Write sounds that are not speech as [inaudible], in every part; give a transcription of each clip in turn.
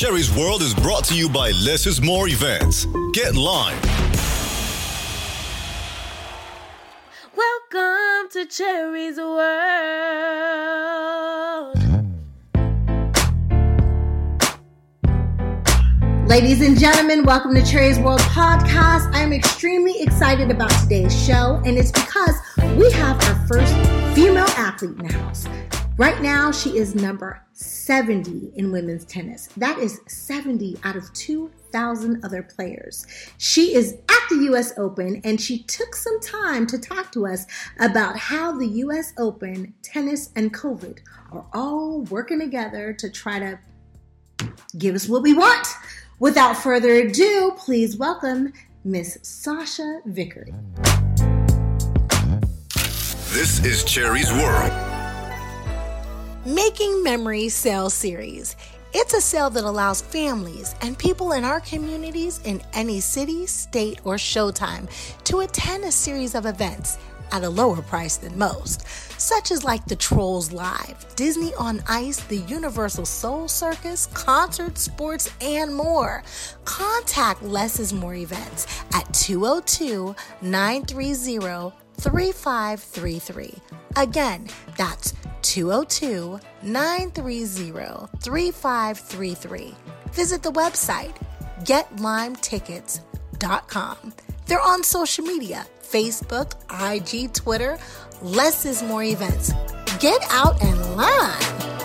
Cherie's World is brought to you by Less is More Events. Get Lime. Welcome to Cherie's World. Ladies and gentlemen, welcome to Cherie's World Podcast. I'm extremely excited about today's show, and it's because we have our first female athlete in the house. Right now, she is number 70 in women's tennis. That is 70 out of 2,000 other players. She is at the US Open and she took some time to talk to us about how the US Open, tennis, and COVID are all working together to try to give us what we want. Without further ado, please welcome Miss Sachia Vickery. This is Cherie's World. Making Memories Sale Series. It's a sale that allows families and people in our communities in any city, state, or showtime to attend a series of events at a lower price than most, such as like the Trolls Live, Disney on Ice, the Universal Soul Circus, concerts, sports, and more. Contact Less is More events at 202 930 3533. Again, that's 202 930 3533. Visit the website getlimetickets.com. They're on social media Facebook, IG, Twitter. Less is more events. Get out and line.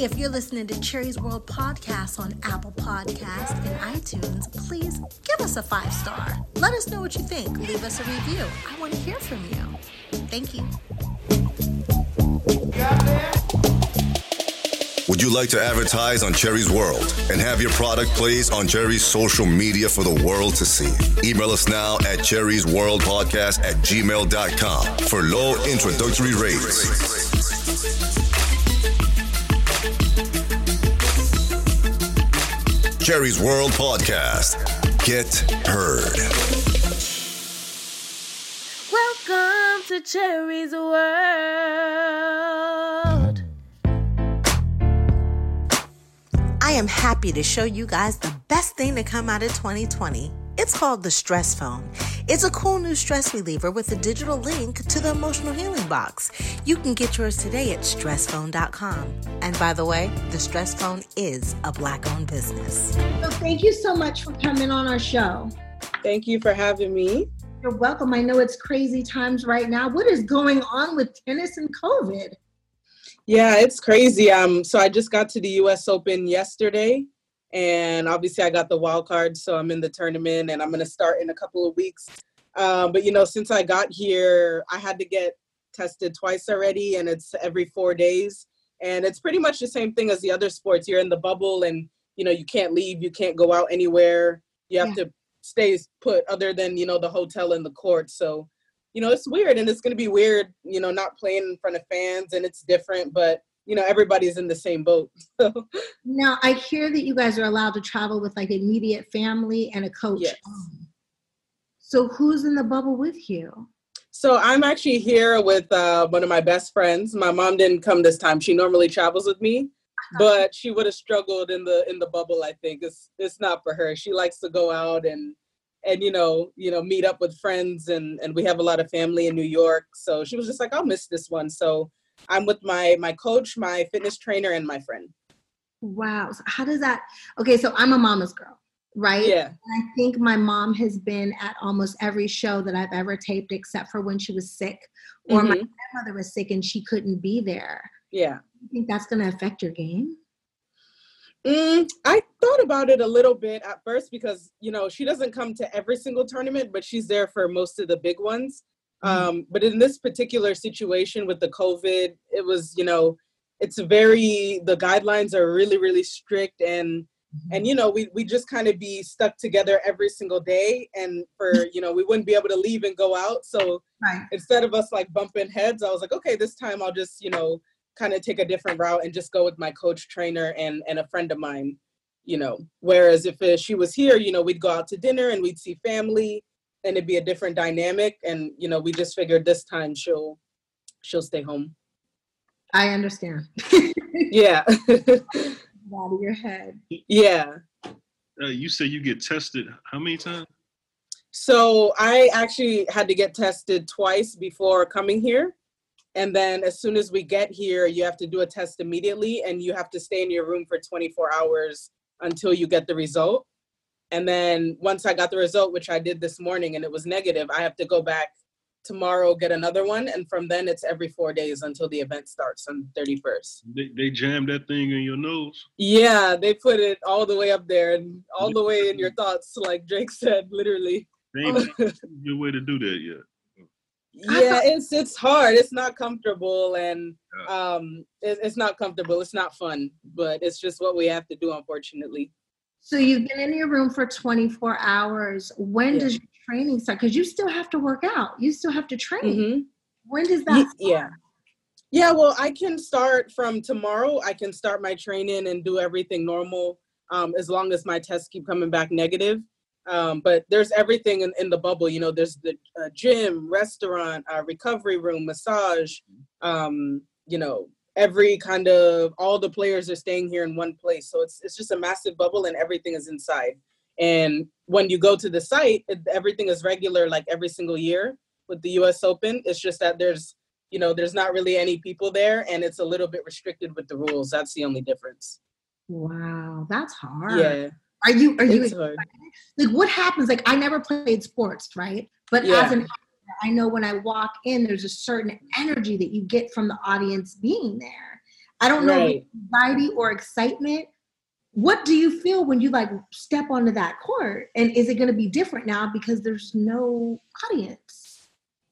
If you're listening to Cherie's World Podcast on Apple Podcast and iTunes, please give us a five star. Let us know what you think. Leave us a review. I want to hear from you. Thank you. Would you like to advertise on Cherie's World and have your product placed on Cherie's social media for the world to see? Email us now at Cherie's World Podcast at gmail.com for low introductory rates. Cherie's World Podcast. Get heard. Welcome to Cherie's World. I am happy to show you guys the best thing to come out of 2020. It's called the Stress Phone. It's a cool new stress reliever with a digital link to the emotional healing box. You can get yours today at stressphone.com. And by the way, the Stress Phone is a black owned business. So thank you so much for coming on our show. Thank you for having me. You're welcome. I know it's crazy times right now. What is going on with tennis and COVID? Yeah, it's crazy. Um, so I just got to the U.S. Open yesterday, and obviously I got the wild card, so I'm in the tournament, and I'm gonna start in a couple of weeks. Um, but you know, since I got here, I had to get tested twice already, and it's every four days, and it's pretty much the same thing as the other sports. You're in the bubble, and you know you can't leave, you can't go out anywhere. You have Yeah. to stay put, other than you know the hotel and the court. So you know it's weird, and it's gonna be weird, you know, not playing in front of fans, and it's different, but you know everybody's in the same boat. [laughs] So Now, I hear that you guys are allowed to travel with like immediate family and a coach. Yes. So who's in the bubble with you? So I'm actually here with uh, one of my best friends. My mom didn't come this time. She normally travels with me, but she would have struggled in the in the bubble. I think it's it's not for her. She likes to go out and and you know you know meet up with friends and and we have a lot of family in New York. So she was just like, I'll miss this one. So I'm with my my coach, my fitness trainer, and my friend. Wow. So how does that? Okay, so I'm a mama's girl, right? Yeah. And I think my mom has been at almost every show that I've ever taped, except for when she was sick or my Mhm. grandmother was sick and she couldn't be there. Yeah. You think that's going to affect your game? Mm, I thought about it a little bit at first because you know she doesn't come to every single tournament, but she's there for most of the big ones. Mm-hmm. Um, but in this particular situation with the COVID, it was you know it's very the guidelines are really really strict and mm-hmm. and you know we we just kind of be stuck together every single day and for [laughs] you know we wouldn't be able to leave and go out so right. instead of us like bumping heads i was like okay this time i'll just you know kind of take a different route and just go with my coach trainer and and a friend of mine you know whereas if uh, she was here you know we'd go out to dinner and we'd see family and it'd be a different dynamic and you know we just figured this time she'll she'll stay home. I understand. [laughs] Yeah. Out of your head. Yeah. Uh, you say you get tested how many times? So i actually had to get tested twice before coming here and then as soon as we get here, you have to do a test immediately and you have to stay in your room for 24 hours until you get the result. And then once I got the result, which I did this morning and it was negative, I have to go back tomorrow, get another one. And from then it's every four days until the event starts on 31st. They, they jammed that thing in your nose? Yeah, they put it all the way up there and all the way in your thoughts, like Drake said, literally. They ain't [laughs] a good way to do that yet yeah it's it's hard it's not comfortable and um it, it's not comfortable it's not fun but it's just what we have to do unfortunately so you've been in your room for 24 hours when yeah. does your training start because you still have to work out you still have to train mm-hmm. when does that start? yeah yeah well i can start from tomorrow i can start my training and do everything normal um, as long as my tests keep coming back negative um, but there's everything in, in the bubble. You know, there's the uh, gym, restaurant, uh, recovery room, massage. Um, you know, every kind of all the players are staying here in one place. So it's it's just a massive bubble, and everything is inside. And when you go to the site, it, everything is regular, like every single year with the U.S. Open. It's just that there's you know there's not really any people there, and it's a little bit restricted with the rules. That's the only difference. Wow, that's hard. Yeah. Are you are you like what happens? Like I never played sports, right? But yeah. as an I know when I walk in, there's a certain energy that you get from the audience being there. I don't know anxiety or excitement. What do you feel when you like step onto that court? And is it going to be different now because there's no audience?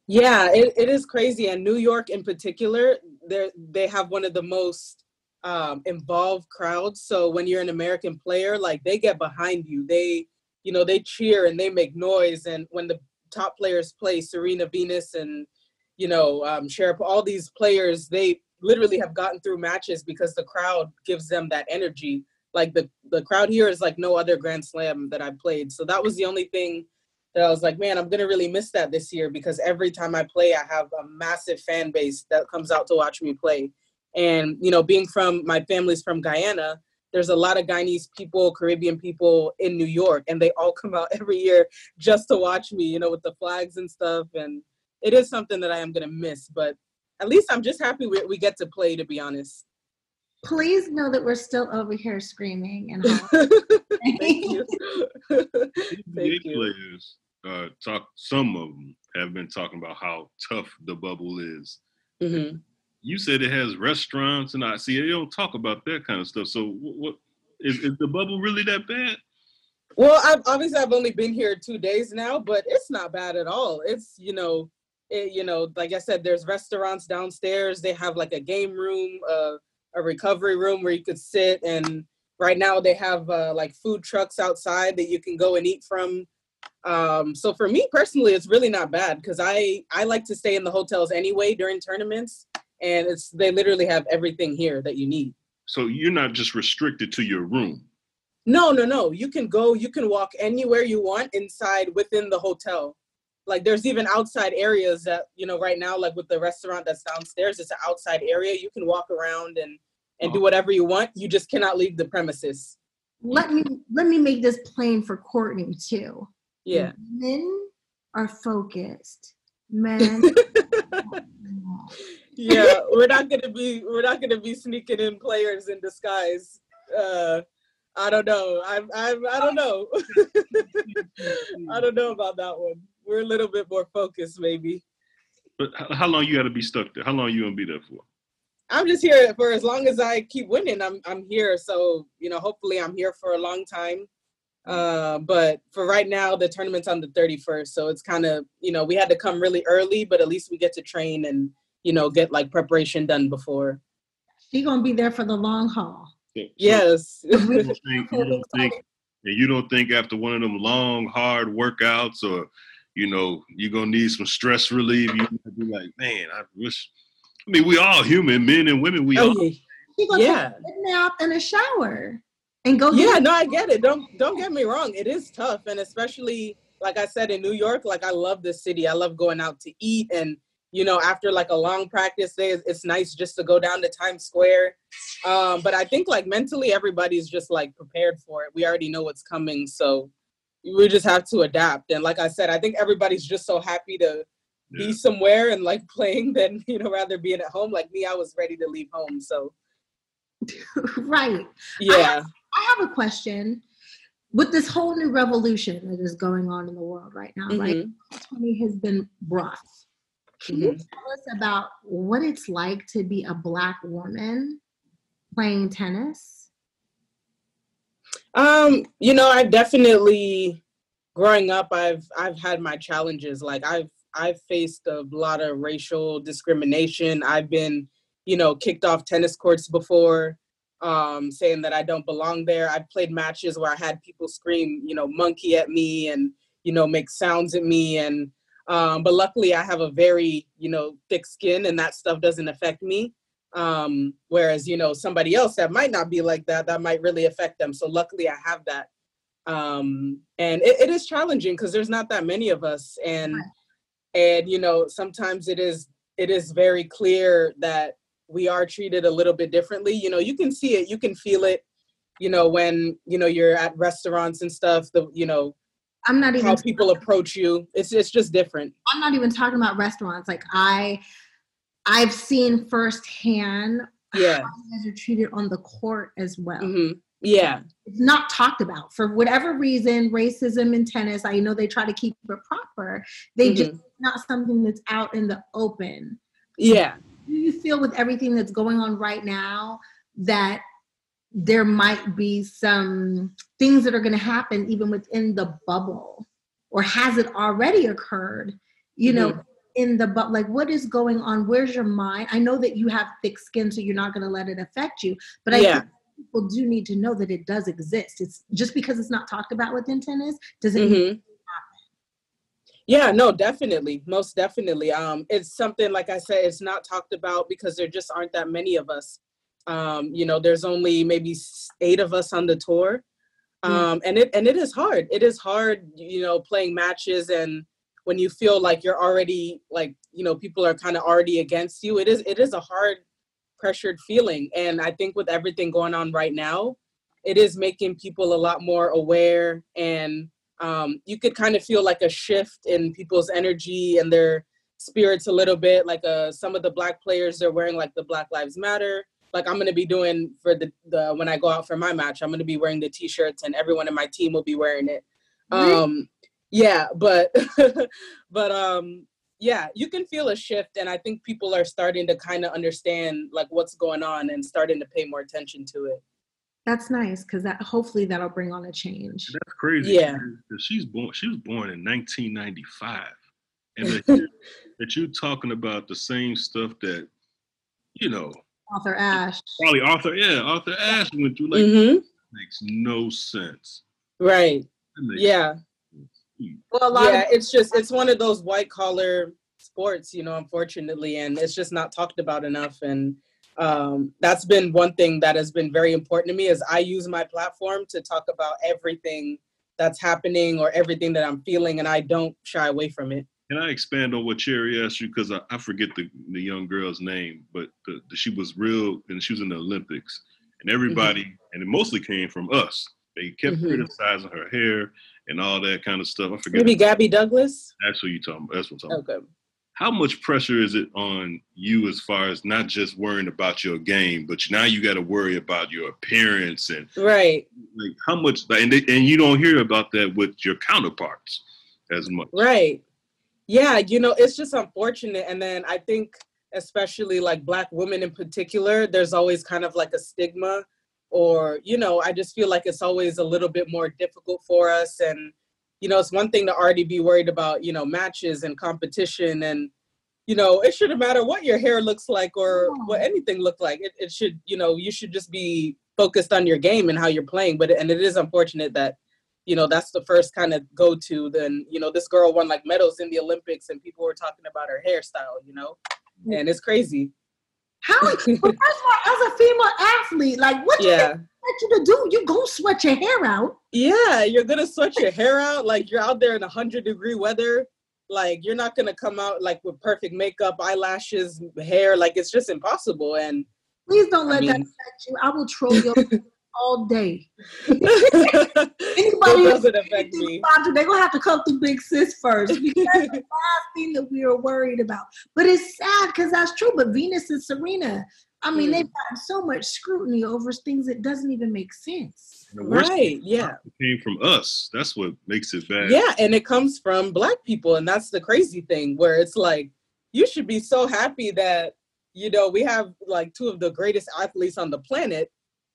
Yeah, it, it is crazy. And New York in particular, they they have one of the most um, involved crowds. So when you're an American player, like they get behind you, they, you know, they cheer and they make noise. And when the top players play, Serena Venus and, you know, um, Sharap, all these players, they literally have gotten through matches because the crowd gives them that energy. Like the the crowd here is like no other Grand Slam that I played. So that was the only thing that I was like, man, I'm gonna really miss that this year because every time I play, I have a massive fan base that comes out to watch me play and, you know, being from my family's from Guyana, there's a lot of Guyanese people, Caribbean people in New York, and they all come out [laughs] every year just to watch me, you know, with the flags and stuff. And it is something that I am going to miss, but at least I'm just happy we, we get to play, to be honest. Please know that we're still over here screaming and [laughs] Thank you. [laughs] Thank you. Players, uh, talk, some of them have been talking about how tough the bubble is. Mm-hmm you said it has restaurants, and I see they don't talk about that kind of stuff. So, what, what is, is the bubble really that bad? Well, I've, obviously I've only been here two days now, but it's not bad at all. It's you know, it, you know, like I said, there's restaurants downstairs. They have like a game room, uh, a recovery room where you could sit, and right now they have uh, like food trucks outside that you can go and eat from. Um, so for me personally, it's really not bad because I I like to stay in the hotels anyway during tournaments and it's they literally have everything here that you need. So you're not just restricted to your room. No, no, no. You can go, you can walk anywhere you want inside within the hotel. Like there's even outside areas that, you know, right now, like with the restaurant that's downstairs, it's an outside area. You can walk around and and oh. do uh-huh. whatever you want. You just cannot leave the premises. Let me let me make this plain for Courtney too. Yeah. Men are focused. Men [laughs] yeah, we're not gonna be we're not gonna be sneaking in players in disguise. Uh, I don't know. I'm I'm I don't know. [laughs] I don't know about that one. We're a little bit more focused, maybe. But how long you got to be stuck there? How long you gonna be there for? I'm just here for as long as I keep winning. I'm I'm here, so you know, hopefully, I'm here for a long time. Uh, but for right now, the tournament's on the 31st, so it's kind of you know we had to come really early, but at least we get to train and you know get like preparation done before. She gonna be there for the long haul. So, yes. [laughs] you, don't think, you don't think, and you don't think after one of them long, hard workouts, or you know, you're gonna need some stress relief. You might be like, man, I wish. I mean, we all human, men and women. We oh, all. Yeah. Take a nap and a shower and go. Yeah, no, I get it. Don't don't get me wrong. It is tough, and especially like I said in New York, like I love this city. I love going out to eat, and you know, after like a long practice day, it's nice just to go down to Times Square. Um, but I think like mentally, everybody's just like prepared for it. We already know what's coming, so we just have to adapt. And like I said, I think everybody's just so happy to yeah. be somewhere and like playing than [laughs] you know rather being at home. Like me, I was ready to leave home. So [laughs] right. Yeah. I have, I have, a question. With this whole new revolution that is going on in the world right now, mm-hmm. right? 20 has been brought. Can mm-hmm. you tell us about what it's like to be a black woman playing tennis? Um, you know, I've definitely growing up I've I've had my challenges. Like I've I've faced a lot of racial discrimination. I've been, you know, kicked off tennis courts before, um, saying that I don't belong there. I've played matches where I had people scream, you know, monkey at me and, you know, make sounds at me. And, um, but luckily I have a very, you know, thick skin and that stuff doesn't affect me. Um, whereas, you know, somebody else that might not be like that, that might really affect them. So luckily I have that. Um, and it, it is challenging because there's not that many of us. And, and you know sometimes it is it is very clear that we are treated a little bit differently you know you can see it you can feel it you know when you know you're at restaurants and stuff the you know i'm not even how people approach you it's it's just different i'm not even talking about restaurants like i i've seen firsthand yeah how you guys are treated on the court as well mm-hmm. Yeah. It's not talked about for whatever reason, racism in tennis. I know they try to keep it proper. They mm-hmm. just not something that's out in the open. Yeah. Do you feel with everything that's going on right now that there might be some things that are going to happen even within the bubble? Or has it already occurred? You mm-hmm. know, in the but like what is going on where's your mind i know that you have thick skin so you're not going to let it affect you but i yeah people do need to know that it does exist. It's just because it's not talked about within tennis doesn't mm-hmm. yeah, no, definitely. Most definitely. Um, it's something like I said, it's not talked about because there just aren't that many of us. Um, you know, there's only maybe eight of us on the tour. Mm. Um, and it and it is hard. It is hard, you know, playing matches and when you feel like you're already like, you know, people are kind of already against you. It is it is a hard pressured feeling. And I think with everything going on right now, it is making people a lot more aware and um, you could kind of feel like a shift in people's energy and their spirits a little bit like uh, some of the black players they're wearing like the black lives matter like i'm going to be doing for the, the when i go out for my match i'm going to be wearing the t-shirts and everyone in my team will be wearing it. Um yeah but [laughs] but um yeah you can feel a shift and i think people are starting to kind of understand like what's going on and starting to pay more attention to it. That's nice because that hopefully that'll bring on a change. That's crazy yeah. she's born she was born in 1995 and [laughs] that, that you're talking about the same stuff that you know arthur ashe probably arthur yeah arthur ashe went through like mm-hmm. makes no sense right yeah well, a lot yeah, of- it's just it's one of those white collar sports, you know, unfortunately, and it's just not talked about enough. And um, that's been one thing that has been very important to me is I use my platform to talk about everything that's happening or everything that I'm feeling, and I don't shy away from it. Can I expand on what Cherie asked you? Because I, I, forget the, the young girl's name, but the, the, she was real, and she was in the Olympics, and everybody, mm-hmm. and it mostly came from us. They kept mm-hmm. criticizing her hair and all that kind of stuff. I forget. Maybe Gabby Douglas. That's what you talking about. That's what I'm talking okay. about. How much pressure is it on you as far as not just worrying about your game, but now you got to worry about your appearance and right? Like how much? And they, and you don't hear about that with your counterparts as much, right? Yeah, you know, it's just unfortunate. And then I think especially like black women in particular, there's always kind of like a stigma or, you know, I just feel like it's always a little bit more difficult for us. And, you know, it's one thing to already be worried about, you know, matches and competition and, you know, it shouldn't matter what your hair looks like or what anything looked like. It, it should, you know, you should just be focused on your game and how you're playing. But, and it is unfortunate that, you know, that's the first kind of go to. Then, you know, this girl won like medals in the Olympics and people were talking about her hairstyle, you know, mm-hmm. and it's crazy. How? [laughs] well, first of all, as a female athlete, like what do yeah. expect you to do? You go sweat your hair out. Yeah, you're gonna sweat your hair out. Like you're out there in hundred degree weather. Like you're not gonna come out like with perfect makeup, eyelashes, hair. Like it's just impossible. And please don't let I mean, that affect you. I will troll you [laughs] all day. Anybody doesn't affect me. They're gonna have to come through Big Sis first because that's the [laughs] last thing that we are worried about. But it's sad because that's true. But Venus and Serena, I mean, mm. they've gotten so much scrutiny over things that doesn't even make sense. Right? Yeah. It came from us. That's what makes it bad. Yeah, and it comes from black people, and that's the crazy thing. Where it's like you should be so happy that you know we have like two of the greatest athletes on the planet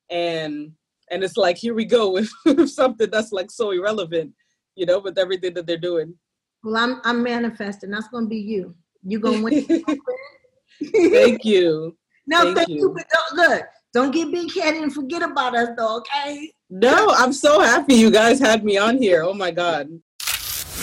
and and it's like here we go [laughs] with, with something that's like so irrelevant you know with everything that they're doing. Well i'm i'm manifesting. That's gonna be you. You gonna win. [laughs] Thank you. No thank, thank you. you. but don't look don't get big headed and forget about us though okay? No i'm so happy you guys had me on here. Oh my god.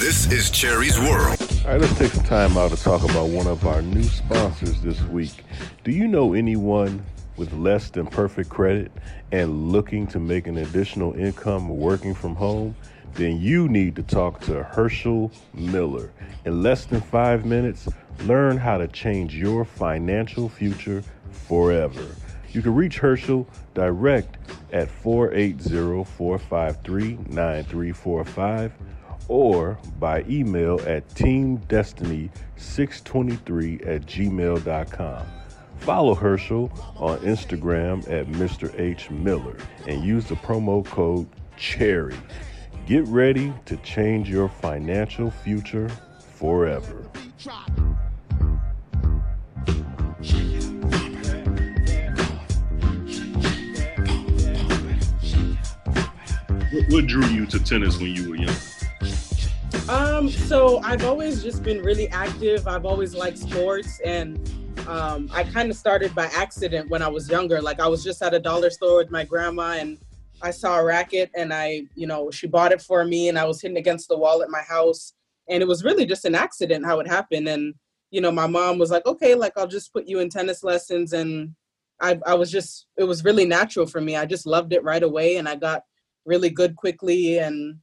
This is Cherie's world. All right, let's take some time out to talk about one of our new sponsors this week. Do you know anyone with less than perfect credit and looking to make an additional income working from home, then you need to talk to Herschel Miller. In less than five minutes, learn how to change your financial future forever. You can reach Herschel direct at 480 453 9345 or by email at teamdestiny623 at gmail.com. Follow Herschel on Instagram at Mr. H. Miller and use the promo code CHERRY. Get ready to change your financial future forever. What, drew you to tennis when you were young? Um, so I've always just been really active. I've always liked sports and um, I kind of started by accident when I was younger. Like I was just at a dollar store with my grandma and I saw a racket and I, you know, she bought it for me and I was hitting against the wall at my house. And it was really just an accident how it happened. And, you know, my mom was like, okay, like I'll just put you in tennis lessons. And I, I was just, it was really natural for me. I just loved it right away and I got really good quickly. And,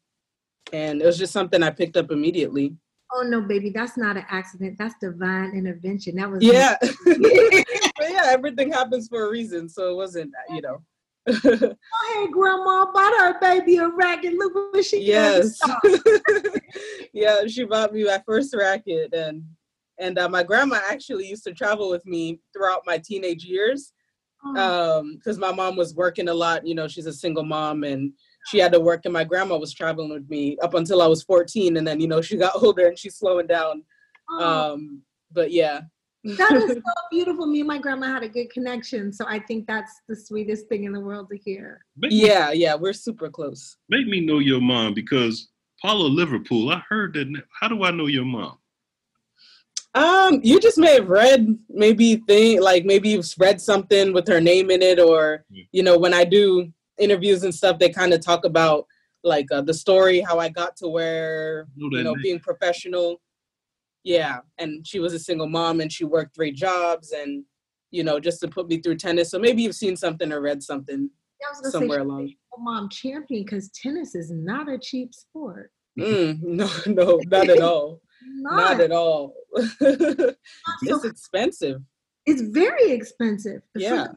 and it was just something I picked up immediately oh no, baby, that's not an accident. That's divine intervention. That was yeah, [laughs] but yeah. Everything happens for a reason, so it wasn't you know. [laughs] oh hey, grandma bought her baby a racket. Look what she yes. [laughs] yeah, she bought me my first racket, and and uh, my grandma actually used to travel with me throughout my teenage years because um, my mom was working a lot. You know, she's a single mom, and she had to work and my grandma was traveling with me up until I was 14 and then you know [laughs] she got older and she's slowing down. Oh. um but yeah. That is [laughs] so beautiful. Me and my grandma had a good connection so I think that's the sweetest thing in the world to hear. Make yeah me, yeah we're super close. Make me know your mom because Paula Liverpool I heard that how do I know your mom um, you just may have read maybe think like maybe you've read something with her name in it, or you know, when I do interviews and stuff, they kind of talk about like uh, the story, how I got to where you know being professional. Yeah, and she was a single mom and she worked three jobs and you know just to put me through tennis. So maybe you've seen something or read something yeah, somewhere along. Mom champion because tennis is not a cheap sport. Mm, [laughs] no, no, not at all. Not. not at all. [laughs] it's expensive. It's very expensive. Yeah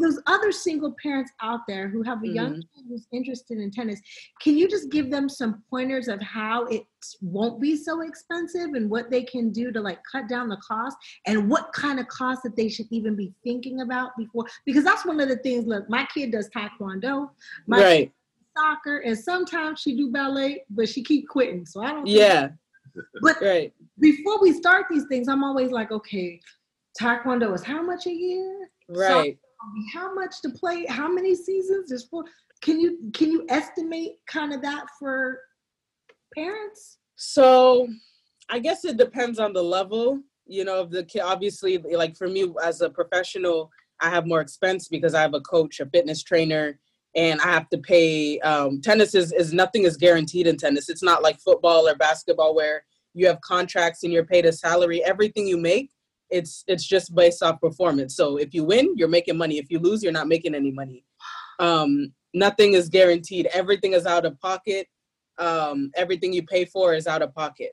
those other single parents out there who have a young mm-hmm. kid who's interested in tennis, can you just give them some pointers of how it won't be so expensive and what they can do to like cut down the cost and what kind of cost that they should even be thinking about before? Because that's one of the things. Look, my kid does taekwondo, my right. soccer, and sometimes she do ballet, but she keep quitting. So I don't. Yeah. But right. before we start these things, I'm always like, okay, taekwondo is how much a year? Right. So how much to play? How many seasons? There's four. Can you can you estimate kind of that for parents? So I guess it depends on the level. You know, of the kid obviously like for me as a professional, I have more expense because I have a coach, a fitness trainer, and I have to pay. Um, tennis is, is nothing is guaranteed in tennis. It's not like football or basketball where you have contracts and you're paid a salary. Everything you make, it's it's just based off performance. So if you win, you're making money. If you lose, you're not making any money. Um, nothing is guaranteed. Everything is out of pocket. Um, everything you pay for is out of pocket.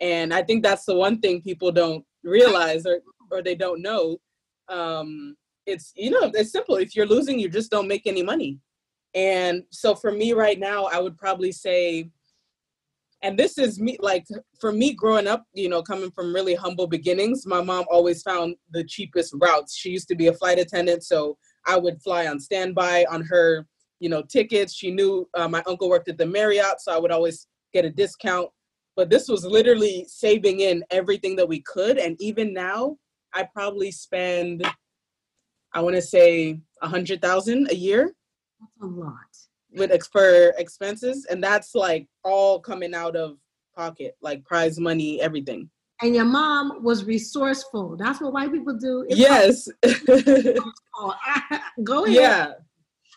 And I think that's the one thing people don't realize or or they don't know. Um, it's you know it's simple. If you're losing, you just don't make any money. And so for me right now, I would probably say and this is me like for me growing up you know coming from really humble beginnings my mom always found the cheapest routes. She used to be a flight attendant so i would fly on standby on her you know tickets. She knew uh, my uncle worked at the marriott so i would always get a discount. But this was literally saving in everything that we could and even now i probably spend i want to say a hundred thousand a year that's a lot with for expenses, and that's like all coming out of pocket, like prize money, everything. And your mom was resourceful. That's what white people do. It's yes. [laughs] Go ahead. Yeah.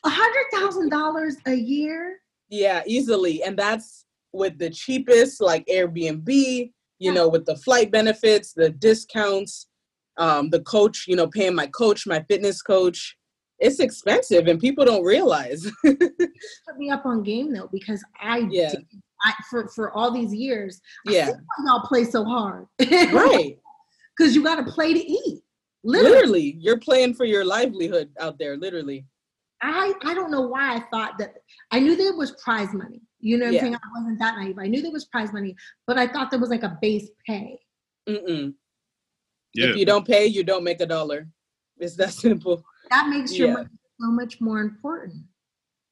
A hundred thousand dollars a year. Yeah, easily, and that's with the cheapest, like Airbnb. You know, with the flight benefits, the discounts, um, the coach. You know, paying my coach, my fitness coach it's expensive and people don't realize. [laughs] Put me up on game though because I yeah I, for for all these years yeah y'all play so hard right [laughs] because you got to play to eat literally. literally you're playing for your livelihood out there literally. I I don't know why I thought that I knew there was prize money. You know what yeah. I'm saying? I wasn't that naive. I knew there was prize money, but I thought there was like a base pay. Mm-mm. Yeah. If you don't pay, you don't make a dollar. It's that simple. That makes your yeah. money so much more important.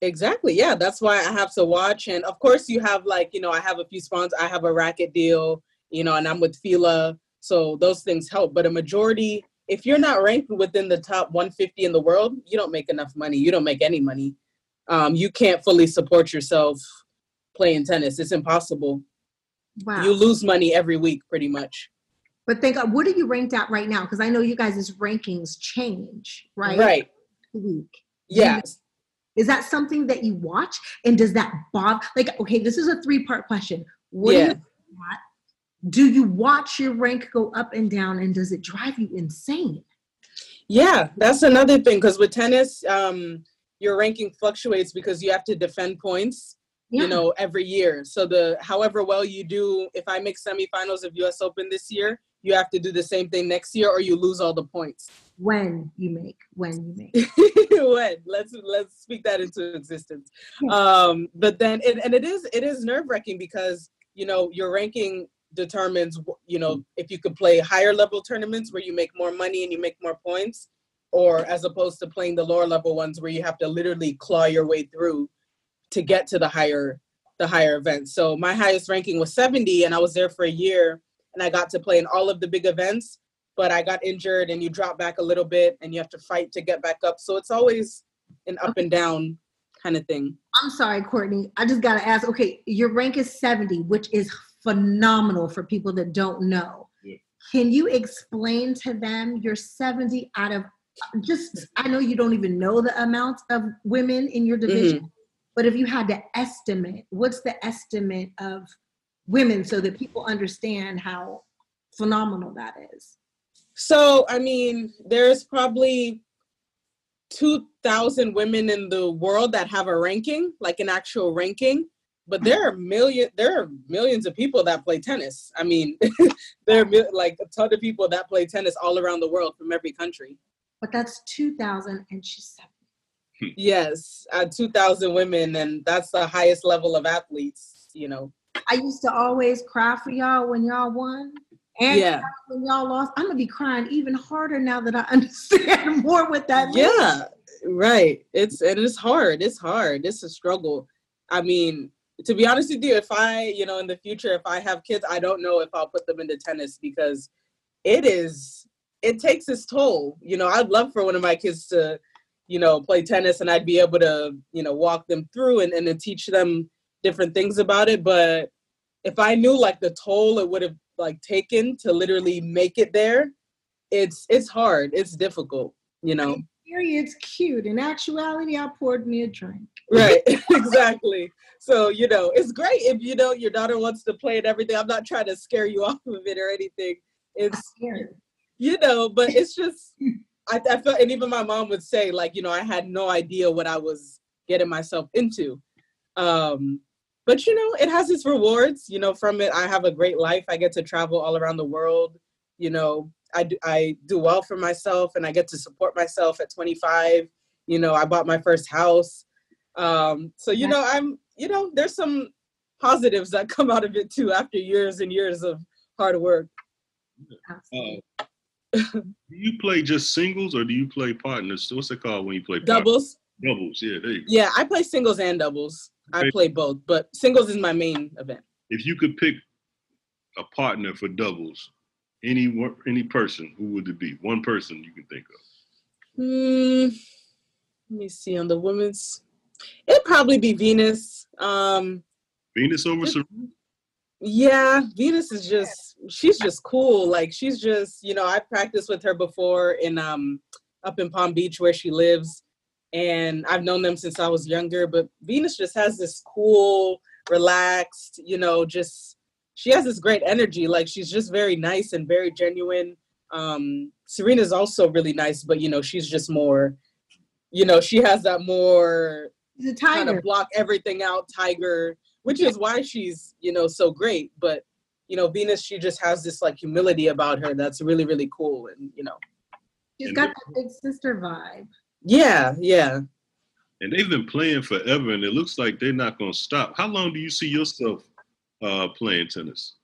Exactly. Yeah, that's why I have to watch. And of course, you have like you know, I have a few sponsors. I have a racket deal, you know, and I'm with Fila, so those things help. But a majority, if you're not ranked within the top 150 in the world, you don't make enough money. You don't make any money. Um, you can't fully support yourself playing tennis. It's impossible. Wow. You lose money every week, pretty much. But think, what are you ranked at right now? Because I know you guys' rankings change, right? Right. Week. Yes. Is that something that you watch? And does that bother? Like, okay, this is a three-part question. What yeah. You do you watch your rank go up and down, and does it drive you insane? Yeah, that's another thing. Because with tennis, um, your ranking fluctuates because you have to defend points yeah. you know every year so the however well you do if i make semifinals of us open this year you have to do the same thing next year or you lose all the points. When you make when you make. [laughs] When? Let's let's speak that into existence. Um but then it, and it is it is nerve-wracking because you know your ranking determines you know if you could play higher level tournaments where you make more money and you make more points or as opposed to playing the lower level ones where you have to literally claw your way through to get to the higher the higher events. So my highest ranking was 70 and i was there for a year and I got to play in all of the big events, but I got injured and you drop back a little bit and you have to fight to get back up. So it's always an up and down kind of thing. I'm sorry, Courtney. I just got to ask okay, your rank is 70, which is phenomenal for people that don't know. Yeah. Can you explain to them you're 70 out of just, I know you don't even know the amount of women in your division, mm-hmm. but if you had to estimate, what's the estimate of women so that people understand how phenomenal that is? So, I mean, there's probably 2,000 women in the world that have a ranking, like an actual ranking. But there are million, there are millions of people that play tennis. I mean, [laughs] there are like a ton of people that play tennis all around the world from every country. But that's 2,000 and she's seven. yes, uh, 2,000 women, and that's the highest level of athletes, you know. I used to always cry for y'all when y'all won. And yeah. when y'all lost, I'm gonna be crying even harder now that I [laughs] understand more what that means. Yeah, right. It's and it's hard. It's hard. It's a struggle. I mean, to be honest with you, if I, you know, in the future, if I have kids, I don't know if I'll put them into tennis because it is it takes its toll. You know, I'd love for one of my kids to, you know, play tennis and I'd be able to, you know, walk them through and, and then teach them different things about it. But if I knew like the toll it would have like taken to literally make it there, it's it's hard. It's difficult, you know. It's cute. In actuality, I poured me a drink. Right, [laughs] exactly. So, you know, it's great if you know your daughter wants to play and everything. I'm not trying to scare you [laughs] off of it or anything. It's you know, but it's just I, I felt and even my mom would say, like, you know, I had no idea what I was getting myself into. Um, but you know, it has its rewards. You know, from it, I have a great life. I get to travel all around the world. You know, I do, I do well for myself, and I get to support myself at 25. You know, I bought my first house. Um, so you know, I'm you know, there's some positives that [laughs] come out of it too after years and years of hard work. Uh, [laughs] do you play just singles or do you play partners? What's it called when you play doubles? Doubles, yeah. There you go. Yeah, I play singles and doubles. I play both, but singles is my main event. If you could pick a partner for doubles, any any person, who would it be? One person you can think of. Hmm. Let me see. On the women's, it'd probably be Venus. Um, Venus over Serena. Yeah, Venus is just she's just cool. Like she's just, you know, I practiced with her before in um up in Palm Beach where she lives and I've known them since I was younger, but Venus just has this cool, relaxed, you know, just she has this great energy. Like she's just very nice and very genuine. Um Serena's also really nice, but you know, she's just more, you know, she has that more kind of block everything out tiger which is why she's you know so great. But you know venus she just has this like humility about her that's really really cool and you know. She's got that big sister vibe yeah yeah. And they've been playing forever and it looks like they're not going to stop. How long do you see yourself uh playing tennis?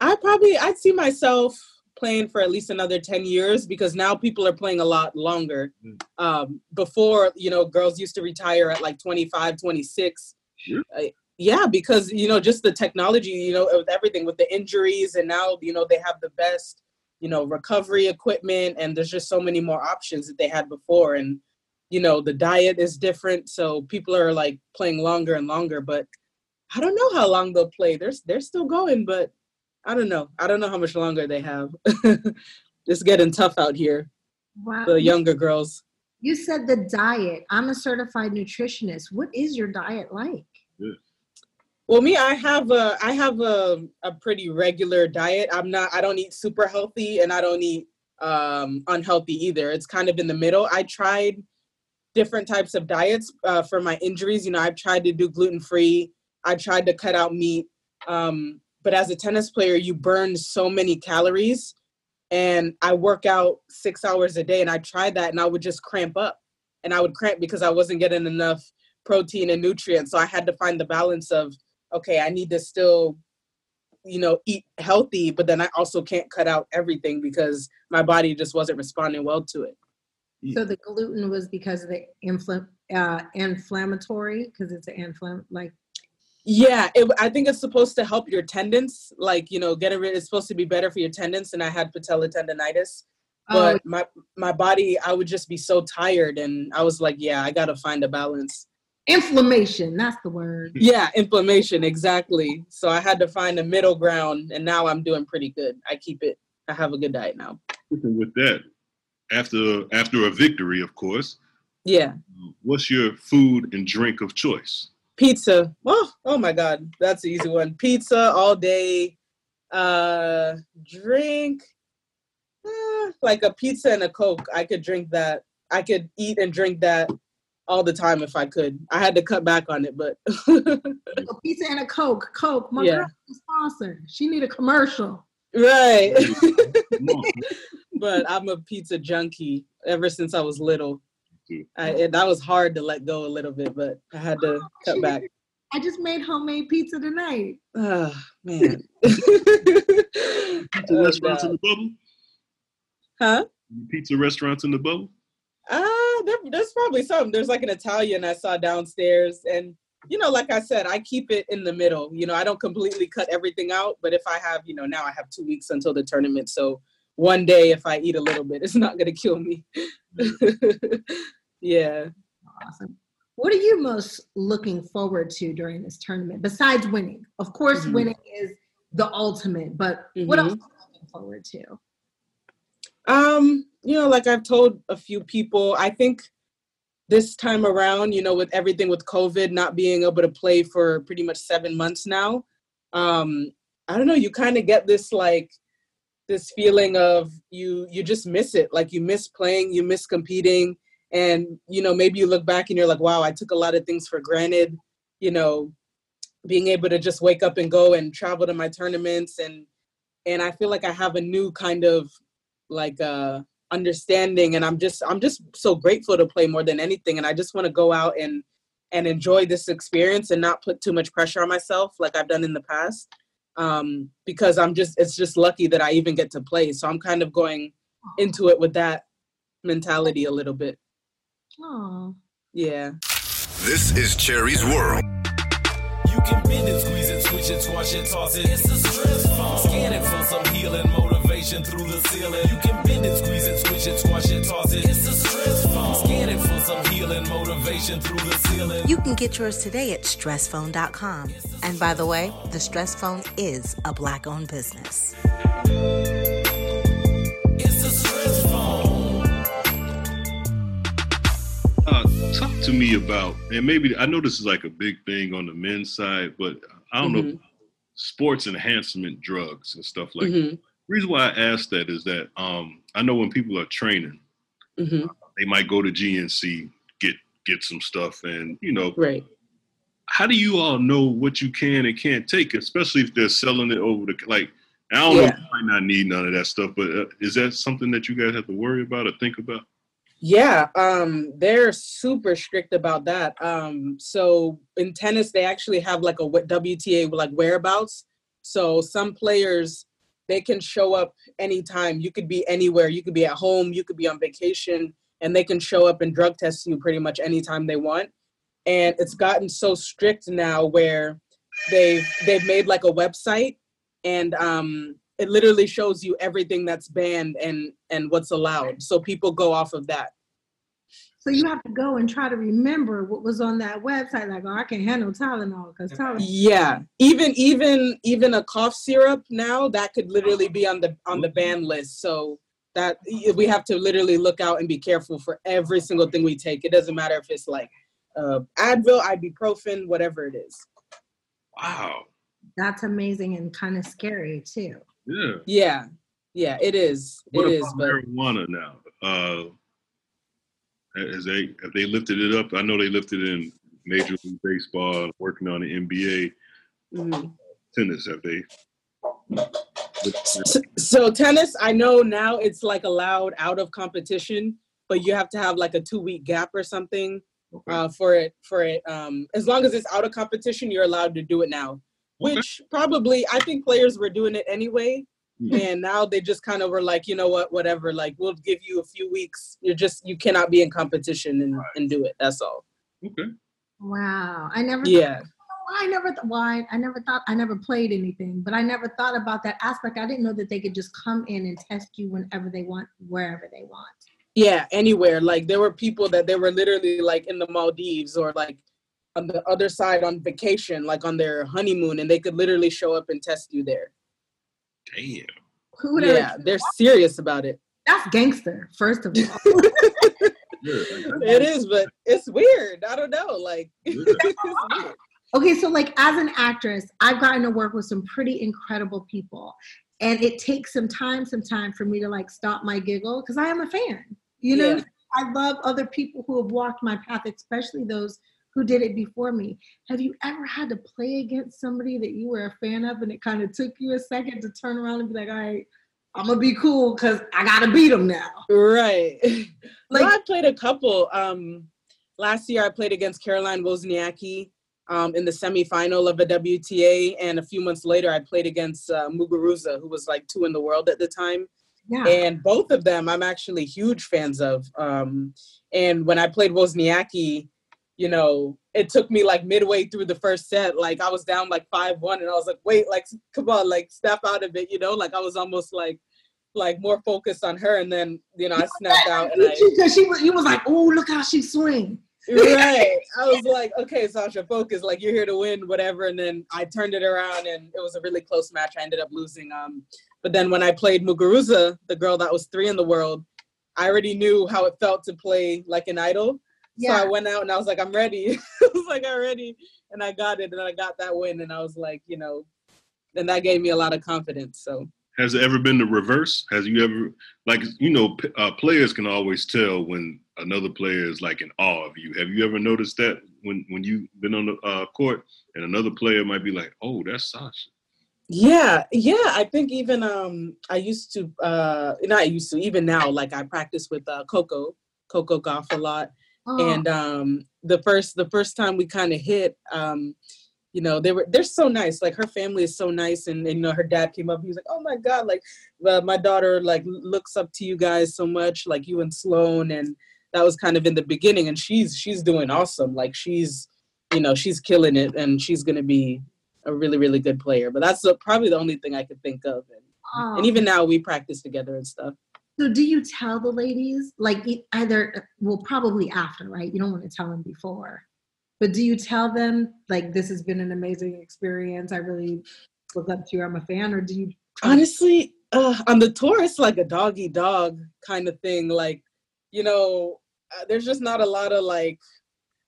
I probably i'd see myself playing for at least another 10 years because now people are playing a lot longer. Mm. um before you know girls used to retire at like 25 26 sure. Yeah because you know just the technology you know with everything with the injuries and now you know they have the best you know recovery equipment and there's just so many more options that they had before. And you know the diet is different so people are like playing longer and longer but i don't know how long they'll play. They're they're still going but i don't know. I don't know how much longer they have. [laughs] It's getting tough out here wow. the younger girls. You said the diet. I'm a certified nutritionist. What is your diet like well, me, I have a I have a, a pretty regular diet. I'm not I don't eat super healthy and I don't eat um, unhealthy either. It's kind of in the middle. I tried different types of diets uh, for my injuries. You know, I've tried to do gluten free. I tried to cut out meat. Um, but as a tennis player, you burn so many calories, and I work out six hours a day. And I tried that, and I would just cramp up, and I would cramp because I wasn't getting enough protein and nutrients. So I had to find the balance of okay, I need to still, you know, eat healthy, but then I also can't cut out everything because my body just wasn't responding well to it. So the gluten was because of the infl- uh, inflammatory, because it's an inflam like. Yeah, it, I think it's supposed to help your tendons, like you know, get rid. It's supposed to be better for your tendons, and I had patella tendonitis, but oh. my my body, I would just be so tired, and I was like, yeah, I got to find a balance inflammation that's the word. [laughs] Yeah inflammation exactly. So i had to find a middle ground and now i'm doing pretty good. I keep it i have a good diet now. With that after after a victory of course yeah. what's your food and drink of choice? Pizza. Oh oh my god that's the easy one. Pizza all day. Uh drink uh, like a pizza and a coke. I could drink that. I could eat and drink that all the time if I could. I had to cut back on it, but a pizza and a Coke. Coke, my yeah. girl sponsor. She need a commercial. Right. [laughs] but I'm a pizza junkie ever since I was little. I, and that was hard to let go a little bit, but I had to oh, cut back. I just made homemade pizza tonight. Ah, [laughs] [laughs] oh man. pizza restaurants God. in the bubble? Huh? Pizza restaurants in the bubble? Uh, there, there's probably some. There's like an Italian I saw downstairs, and you know, like I said, I keep it in the middle. You know, I don't completely cut everything out, but if I have, you know, now I have two weeks until the tournament, so one day if I eat a little bit, it's not gonna kill me. [laughs] yeah. Awesome. What are you most looking forward to during this tournament besides winning? Of course, mm-hmm. winning is the ultimate, but mm-hmm. what else are you looking forward to? Um, you know, like I've told a few people, I think this time around, you know, with everything with COVID not being able to play for pretty much seven months now, um, I don't know, you kind of get this like this feeling of you you just miss it. Like you miss playing, you miss competing. And, you know, maybe you look back and you're like, wow, I took a lot of things for granted, you know, being able to just wake up and go and travel to my tournaments and and I feel like I have a new kind of like uh understanding and i'm just i'm just so grateful to play more than anything and i just want to go out and and enjoy this experience and not put too much pressure on myself like i've done in the past um because i'm just it's just lucky that i even get to play so i'm kind of going into it with that mentality a little bit. Oh yeah. This is Cherie's world. You can bend it squeeze it switch it squash it toss it. It's a stress phone scan it for some healing motivation through the ceiling you can bend it squeeze it switch it squash it toss it it's a stress phone scan it for some healing motivation through the ceiling you can get yours today at stressphone.com and by the way the stress phone is a black owned business uh, talk to me about, and maybe I know this is like a big thing on the men's side, but I don't mm-hmm. know sports enhancement drugs and stuff like mm-hmm. that. Reason why I ask that is that um, I know when people are training, mm-hmm. uh, they might go to GNC get get some stuff, and you know, right. How do you all know what you can and can't take, especially if they're selling it over the like? I don't yeah. know, you might not need none of that stuff, but uh, is that something that you guys have to worry about or think about? Yeah, um, they're super strict about that. Um, so in tennis, they actually have like a WTA like whereabouts. So some players they can show up anytime. You could be anywhere. You could be at home. You could be on vacation, and they can show up and drug test you pretty much anytime they want. And it's gotten so strict now where they've they've made like a website, and um, it literally shows you everything that's banned and and what's allowed so people go off of that so you have to go and try to remember what was on that website like oh i can handle tylenol because tylenol yeah even even even a cough syrup now that could literally be on the on the ban list so that we have to literally look out and be careful for every single thing we take it doesn't matter if it's like uh, advil ibuprofen whatever it is wow that's amazing and kind of scary too yeah. Yeah. Yeah, it is. What it about is, marijuana now? Uh as they have they lifted it up? I know they lifted it in Major League Baseball, working on the NBA. Mm-hmm. Tennis, have they? So, so tennis, I know now it's like allowed out of competition, but you have to have like a two week gap or something okay. uh, for it. For it, um, as long as it's out of competition, you're allowed to do it now which okay. probably I think players were doing it anyway. Mm-hmm. And now they just kind of were like, you know what, whatever. Like we'll give you a few weeks. You're just you cannot be in competition and, right. and do it. That's all. Okay. Wow, I never. Yeah. Thought, I never. Th- why? I never thought. I never played anything, but I never thought about that aspect. I didn't know that they could just come in and test you whenever they want, wherever they want. Yeah, anywhere. Like there were people that they were literally like in the Maldives or like on the other side on vacation, like on their honeymoon, and they could literally show up and test you there. Damn. Who yeah, they're serious about it. That's gangster, first of [laughs] all. it is, but it's weird. I don't know. Like, [laughs] okay, so like as an actress, I've gotten to work with some pretty incredible people, and it takes some time, some time for me to like stop my giggle because I am a fan. You know, yeah. I love other people who have walked my path, especially those who did it before me. Have you ever had to play against somebody that you were a fan of and it kind of took you a second to turn around and be like, all right, I'm gonna be cool because I gotta beat them now. Right. [laughs] like I played a couple. Um, last year I played against Caroline Wozniacki um, in the semifinal of a WTA, and a few months later I played against uh, Muguruza, who was like two in the world at the time. Yeah. And both of them I'm actually huge fans of. Um, and when I played Wozniacki, you know, it took me like midway through the first set, like I was down like five one, and I was like, wait, like come on, like step out of it, you know, like I was almost like, like more focused on her. And then you know I snapped out and I she was you was like, oh look how she swing. right. [laughs] I was like, okay, Sachia, focus. Like you're here to win, whatever. And then I turned it around, and it was a really close match. I ended up losing. Um, but then when I played Muguruza, the girl that was three in the world, I already knew how it felt to play like an idol. Yeah. So I went out and I was like, I'm ready. [laughs] I was like, I'm ready, and I got it, and I got that win, and I was like, you know, and that gave me a lot of confidence. So has it ever been the reverse? Has you ever like you know uh, players can always tell when another player is like in awe of you. Have you ever noticed that when when you've been on the uh, court and another player might be like, "Oh, that's Sachia." Yeah, yeah. I think even um I used to uh not used to even now like I practice with uh Coco Coco Gauff a lot, oh. and um the first the first time we kind of hit um you know they were they're so nice like her family is so nice and, and you know her dad came up he was like oh my god like uh, my daughter like looks up to you guys so much like you and Sloane and that was kind of in the beginning and she's she's doing awesome like she's you know she's killing it and she's going to be a really really good player but that's the, probably the only thing i could think of and, oh. and even now we practice together and stuff so do you tell the ladies like either well probably after right you don't want to tell them before but do you tell them like this has been an amazing experience? I really look up to you. I'm a fan, or do you? Honestly, uh, on the tour, it's like a doggy dog kind of thing. Like, you know, uh, there's just not a lot of like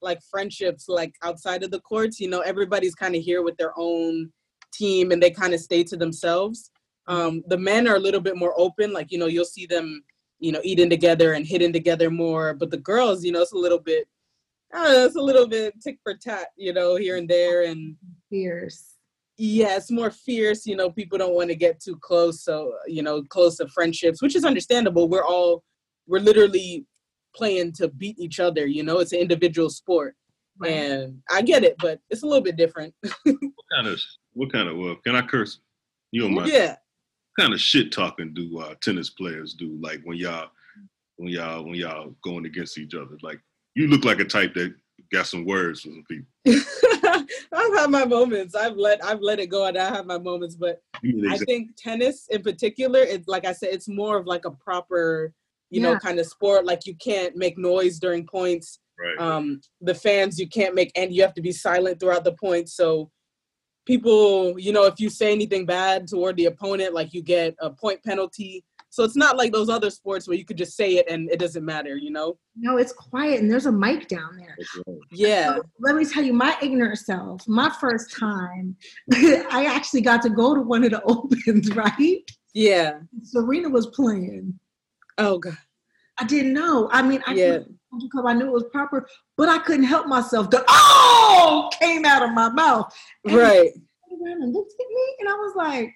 like friendships like outside of the courts. You know, everybody's kind of here with their own team, and they kind of stay to themselves. Um, the men are a little bit more open. Like, you know, you'll see them, you know, eating together and hitting together more. But the girls, you know, it's a little bit know, it's a little bit tick for tat, you know, here and there, and fierce. Yeah, it's more fierce. You know, people don't want to get too close, so you know, close to friendships, which is understandable. We're all we're literally playing to beat each other. You know, it's an individual sport, right. and I get it, but it's a little bit different. [laughs] what kind of what kind of well, can I curse? You don't mind? Yeah. What kind of shit talking do uh, tennis players do? Like when y'all when y'all when y'all going against each other, like you look like a type that got some words for some people. [laughs] I've had my moments. I've let I've let it go and I have my moments, but I think tennis in particular, it's like I said, it's more of like a proper, you yeah. know, kind of sport. Like you can't make noise during points. Right. Um, the fans you can't make and you have to be silent throughout the points. So people, you know, if you say anything bad toward the opponent, like you get a point penalty. So it's not like those other sports where you could just say it and it doesn't matter, you know? No, it's quiet and there's a mic down there. Yeah. So let me tell you, my ignorant self, my first time, [laughs] I actually got to go to one of the [laughs] opens, right? Yeah. Serena was playing. Oh God. I didn't know. I mean, I yeah. because I knew it was proper, but I couldn't help myself. The oh came out of my mouth. And right. And looked at me, and I was like,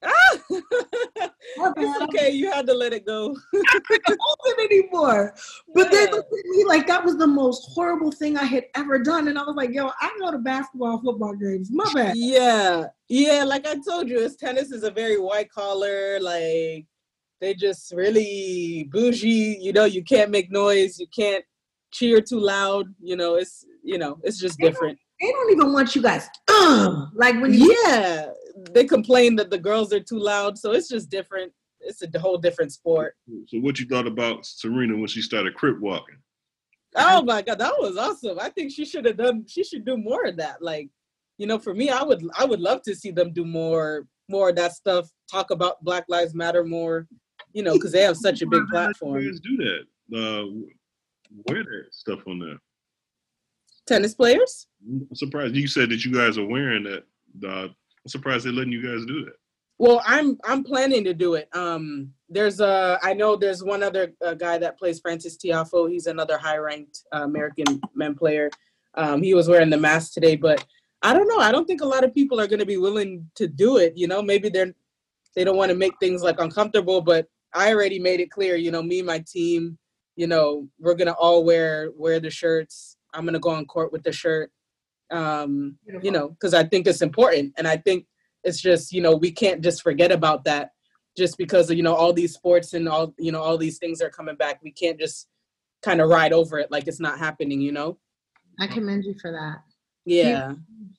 [laughs] it's okay. You had to let it go. I couldn't hold it anymore. But yeah. then me like that was the most horrible thing I had ever done. And I was like, yo, I go to basketball, football games. My bad. Yeah. Yeah. Like I told you, it's tennis is a very white collar, like they just really bougie. You know, you can't make noise, you can't cheer too loud. You know, it's you know, it's just different. They don't even want you guys. Ugh, like when you yeah, they complain that the girls are too loud. So it's just different. It's a whole different sport. So what you thought about Serena when she started crip walking? Oh my god, that was awesome. I think she should have done. She should do more of that. Like, you know, for me, I would I would love to see them do more more of that stuff. Talk about Black Lives Matter more. You know, because they have such a big platform. Do that. Uh, wear that stuff on there. Tennis players. I'm surprised you said that you guys are wearing that. Uh, I'm surprised they're letting you guys do that. Well, I'm I'm planning to do it. Um, there's a I know there's one other uh, guy that plays Frances Tiafoe. He's another high-ranked uh, American men player. Um, he was wearing the mask today, but I don't know. I don't think a lot of people are going to be willing to do it. You know, maybe they're they don't want to make things like uncomfortable. But I already made it clear. You know, me and my team. You know, we're gonna all wear wear the shirts. I'm gonna go on court with the shirt um, you know, because I think it's important. And I think it's just, you know, we can't just forget about that just because, you know, all these sports and all, you know, all these things are coming back. We can't just kind of ride over it like it's not happening, you know? I commend you for that. Yeah.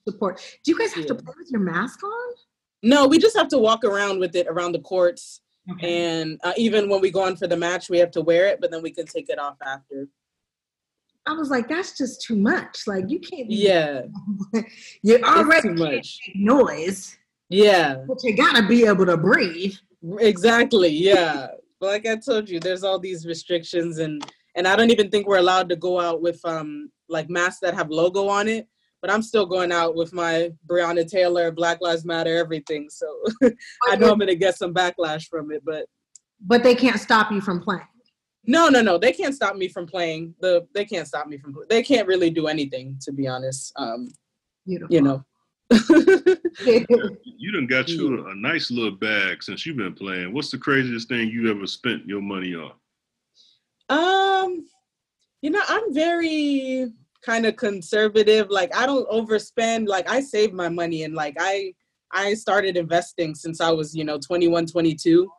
Support. Do you guys have yeah. to play with your mask on? No, we just have to walk around with it around the courts Okay. And uh, even when we go on for the match, we have to wear it, but then we can take it off after. I was like, that's just too much. Like you can't. yeah. [laughs] you already make noise. Yeah. But you gotta be able to breathe. Exactly. Yeah. like I told you, there's all these restrictions, and and I don't even think we're allowed to go out with um like masks that have logo on it. But I'm still going out with my Breonna Taylor, Black Lives Matter, everything. So [laughs] I know I'm gonna get some backlash from it, but but they can't stop you from playing. No, no, no. They can't stop me from playing. The they can't stop me from. They can't really do anything, to be honest. Um, Beautiful. You know. [laughs] [laughs] you done got you a, a, nice little bag since you've been playing. What's the craziest thing you ever spent your money on? Um, you know, I'm very kind of conservative. Like I don't overspend. Like I save my money and like I I started investing since I was, you know, 21, 22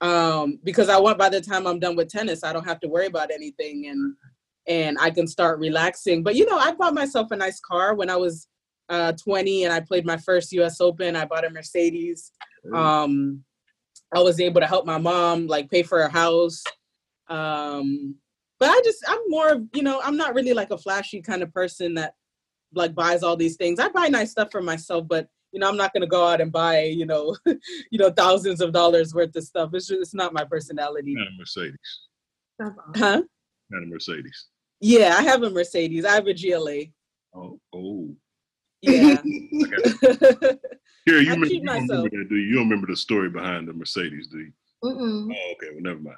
um, because I want by the time I'm done with tennis, I don't have to worry about anything and and I can start relaxing. But you know, I bought myself a nice car when I was uh, 20 and I played my first US Open. I bought a Mercedes. Um, I was able to help my mom like pay for her house. Um, but I just I'm more of you know, I'm not really like a flashy kind of person that like buys all these things. I buy nice stuff for myself, but you know, I'm not gonna go out and buy, you know, [laughs] you know, thousands of dollars worth of stuff. It's just it's not my personality. Not a Mercedes. Huh? Not a Mercedes. Yeah, I have a Mercedes. I have a GLA. Oh, oh. Yeah. [laughs] Here, [laughs] you, remember, you don't remember that, do you? You don't remember the story behind the Mercedes, do you? Mm-mm. Oh, okay. Well, never mind.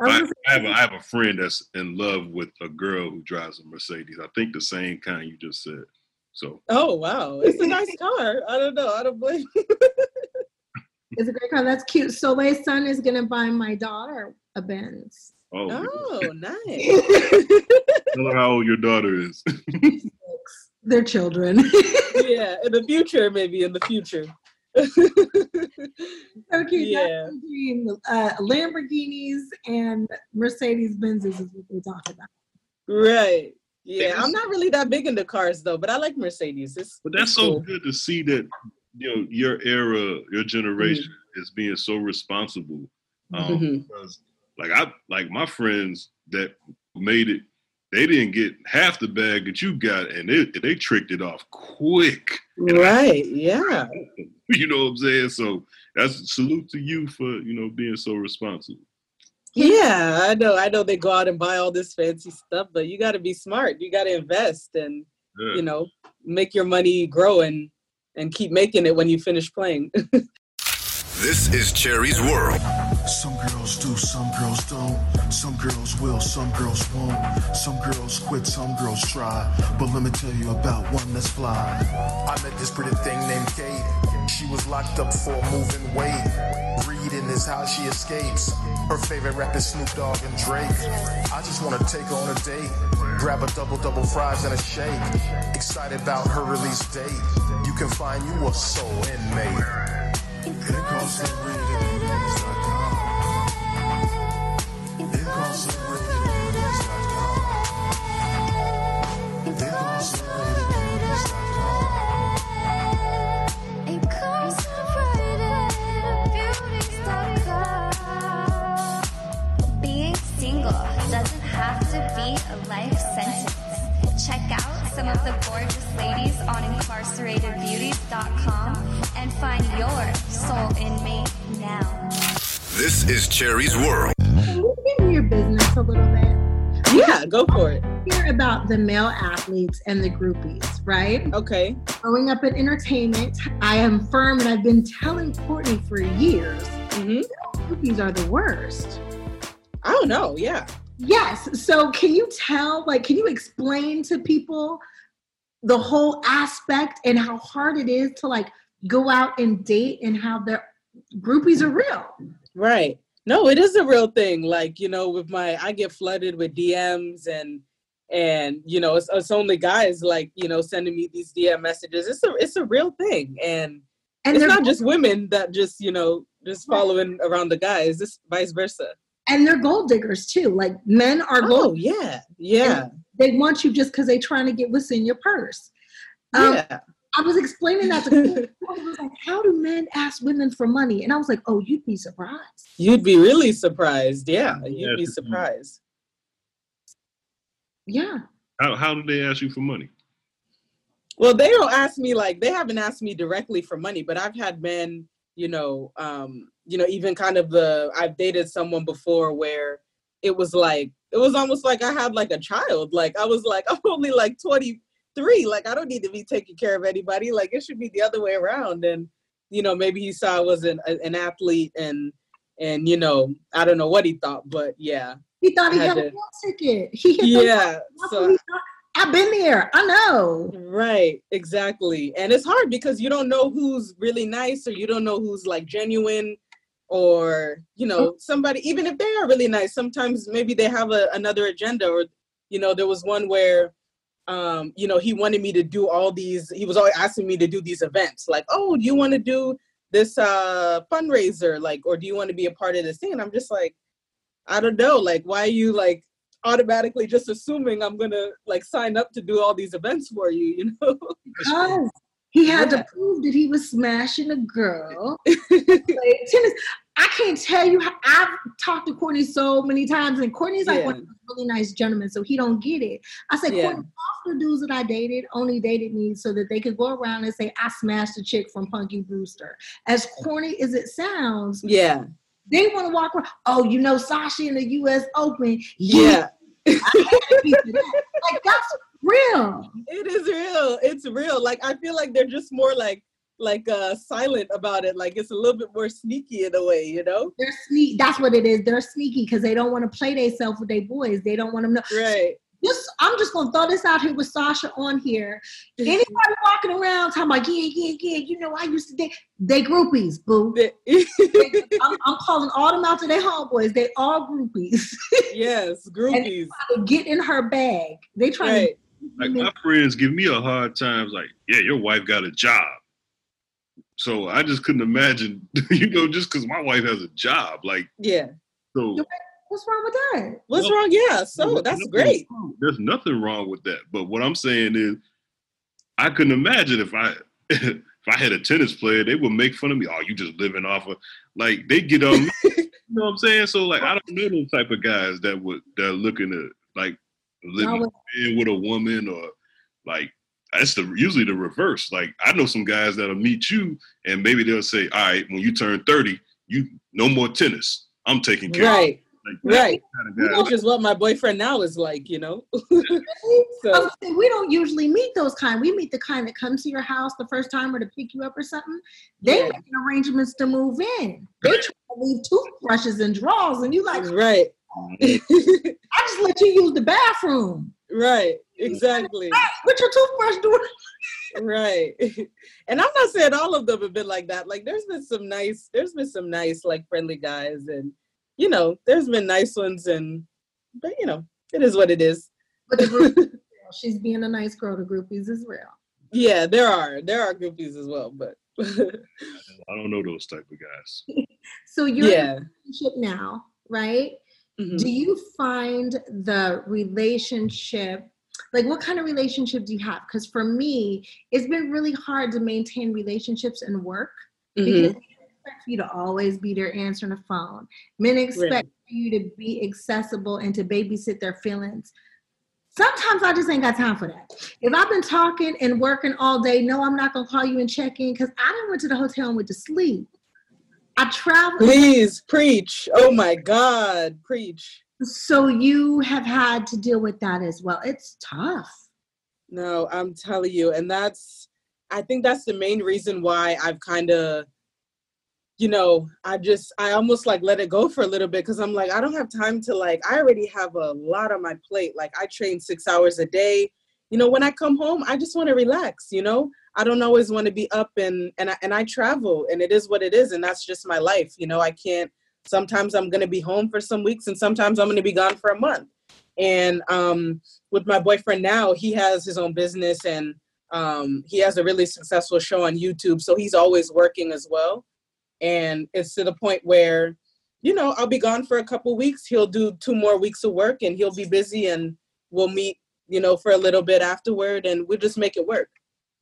I, I, have a, I have a friend that's in love with a girl who drives a Mercedes. I think the same kind you just said. So. Oh wow, it's a [laughs] nice car. I don't know. I don't blame. it's a great car. That's cute. So Soleil's son is gonna buy my daughter a Benz. Oh, oh nice. [laughs] Tell her how old your daughter is. They're children. yeah, in the future, maybe in the future. [laughs] okay, yeah. Uh, Lamborghinis and Mercedes Benzes is what they talk about. Right. Yeah, I'm not really that big into cars though, but I like Mercedes. It's, but that's so good to see that you know your era, your generation mm-hmm. is being so responsible. Um, mm-hmm. Because like I like my friends that made it, they didn't get half the bag that you got, and they they tricked it off quick. Right. Yeah. [laughs] You know what I'm saying? So that's salute to you for you know being so responsible. Yeah, I know. I know they go out and buy all this fancy stuff, but you got to be smart. You got to invest and yeah. you know make your money grow and and keep making it when you finish playing. [laughs] this is Cherie's World. Some girls do, some girls don't. Some girls will, some girls won't. Some girls quit, some girls try. But let me tell you about one that's fly. I met this pretty thing named Kate. She was locked up for moving weight. Reading is how she escapes. Her favorite rap is Snoop Dogg and Drake. I just wanna take her on a date. Grab a double double fries and a shake. Excited about her release date. You can find you a soul inmate. It goes to reading. Life sentence. Check out some of the gorgeous ladies on incarceratedbeauties.com and find your soul inmate now. This is Cherie's World. Can you get in your business a little bit? Yeah, go for it. Hear about the male athletes and the groupies, right? Okay. Growing up in entertainment, I am firm and I've been telling Courtney for years. Mm-hmm. Groupies are the worst. I don't know. Yeah. Yes. So can you tell, like, can you explain to people the whole aspect and how hard it is to like go out and date and how their groupies are real? Right. No, it is a real thing. Like, you know, with my I get flooded with DMs and and you know, it's, it's only guys like, you know, sending me these DM messages. It's a it's a real thing. And and it's not just women that just, you know, just following around the guys. It's vice versa and they're gold diggers too. Like men are gold. Oh yeah, yeah. They want you just because they're trying to get what's in your purse. Um, yeah. I was explaining that to [laughs] I was like, how do men ask women for money? And I was like, oh, you'd be surprised. You'd be really surprised. Yeah, you'd be surprised. Yeah. How how do they ask you for money? Well, they don't ask me like they haven't asked me directly for money, but I've had men, you know, um, you know, even kind of the I've dated someone before where it was like it was almost like I had like a child. Like I was like, [laughs] I'm only like 23. Like I don't need to be taking care of anybody. Like it should be the other way around. And you know, maybe he saw I was an an athlete and and you know, I don't know what he thought, but yeah. He thought he had, had a ticket. [laughs] He yeah. So I've been there. I know. Right, exactly. And it's hard because you don't know who's really nice or you don't know who's like genuine or, you know, somebody, even if they are really nice, sometimes maybe they have a, another agenda or, you know, there was one where, um, you know, he wanted me to do all these, he was always asking me to do these events like, oh, do you want to do this uh fundraiser? Like, or do you want to be a part of this thing? And I'm just like, I don't know. Like, why are you like automatically just assuming I'm gonna like sign up to do all these events for you, you know? [laughs] Because he had yeah. to prove that he was smashing a girl. [laughs] tennis. I can't tell you how I've talked to Courtney so many times, and Courtney's like yeah. one of those really nice gentlemen, so he don't get it. I said, yeah. Courtney, all the dudes that I dated only dated me so that they could go around and say, I smashed a chick from Punky Brewster. As corny as it sounds, yeah. They want to walk around. Oh, you know Sachia in the U.S. Open. Yeah, like that's real. It is real. It's real. Like I feel like they're just more like like uh silent about it. Like it's a little bit more sneaky in a way, you know? They're sneak. That's what it is. They're sneaky because they don't want to play themselves with their boys. They don't want them to. Right this I'm just gonna throw this out here with Sachia on here. Anybody walking around talking about yeah, yeah, yeah, you know, I used to date they groupies, boo. [laughs] I'm, I'm, calling all them out to their homeboys. They all groupies. [laughs] yes, groupies. get in her bag. They try right. to like my friends give me a hard time, like, yeah, your wife got a job. So I just couldn't imagine, [laughs] you know, just because my wife has a job, like, yeah. So What's wrong with that? What's no, wrong? Yeah, so that's great. Wrong. There's nothing wrong with that. But what I'm saying is, I couldn't imagine if I [laughs] if I had a tennis player, they would make fun of me. Oh, you just living off of like they get on. me. [laughs] you know what I'm saying? So like I don't know those type of guys that would that are looking to like living with a woman or like that's the usually the reverse. Like I know some guys that'll meet you and maybe they'll say, "All right, when you turn 30, you no more tennis. I'm taking care." Right. Like, right. Kind of Which is what my boyfriend now is like, you know. [laughs] so we don't usually meet those kind. We meet the kind that comes to your house the first time or to pick you up or something. They yeah. making arrangements to move in. They try to leave toothbrushes and drawers, and you like, right. [laughs] I just let you use the bathroom. Right. Exactly. What your toothbrush doing? right. [laughs] And I'm not saying all of them have been like that. Like there's been some nice, there's been some nice, like friendly guys and you know, there's been nice ones and but you know, it is what it is. But the group, [laughs] she's being a nice girl. The groupies is real. Yeah, there are. There are groupies as well, but [laughs] I don't know those type of guys. [laughs] so you're yeah. in a relationship now, right? Mm-hmm. Do you find the relationship like what kind of relationship do you have because for me it's been really hard to maintain relationships and work mm-hmm. because expect for you to always be there answering the phone. Men expect you to be accessible and to babysit their feelings. Sometimes I just ain't got time for that. If I've been talking and working all day, no, I'm not gonna call you and check in because I didn't went to the hotel and went to sleep. I traveled. Please preach. Oh my God, preach. So you have had to deal with that as well. It's tough. No, I'm telling you, and that's I think that's the main reason why I've kind of you know, I just I almost like let it go for a little bit because I'm like, I don't have time to like I already have a lot on my plate. Like I train six hours a day. You know, when I come home, I just want to relax, you know. I don't always want to be up and and I, and I travel and it is what it is and that's just my life. You know, I can't sometimes I'm going to be home for some weeks and sometimes I'm going to be gone for a month. And um with my boyfriend now, he has his own business and um he has a really successful show on YouTube, so he's always working as well and it's to the point where you know i'll be gone for a couple weeks he'll do two more weeks of work and he'll be busy and we'll meet you know for a little bit afterward and we'll just make it work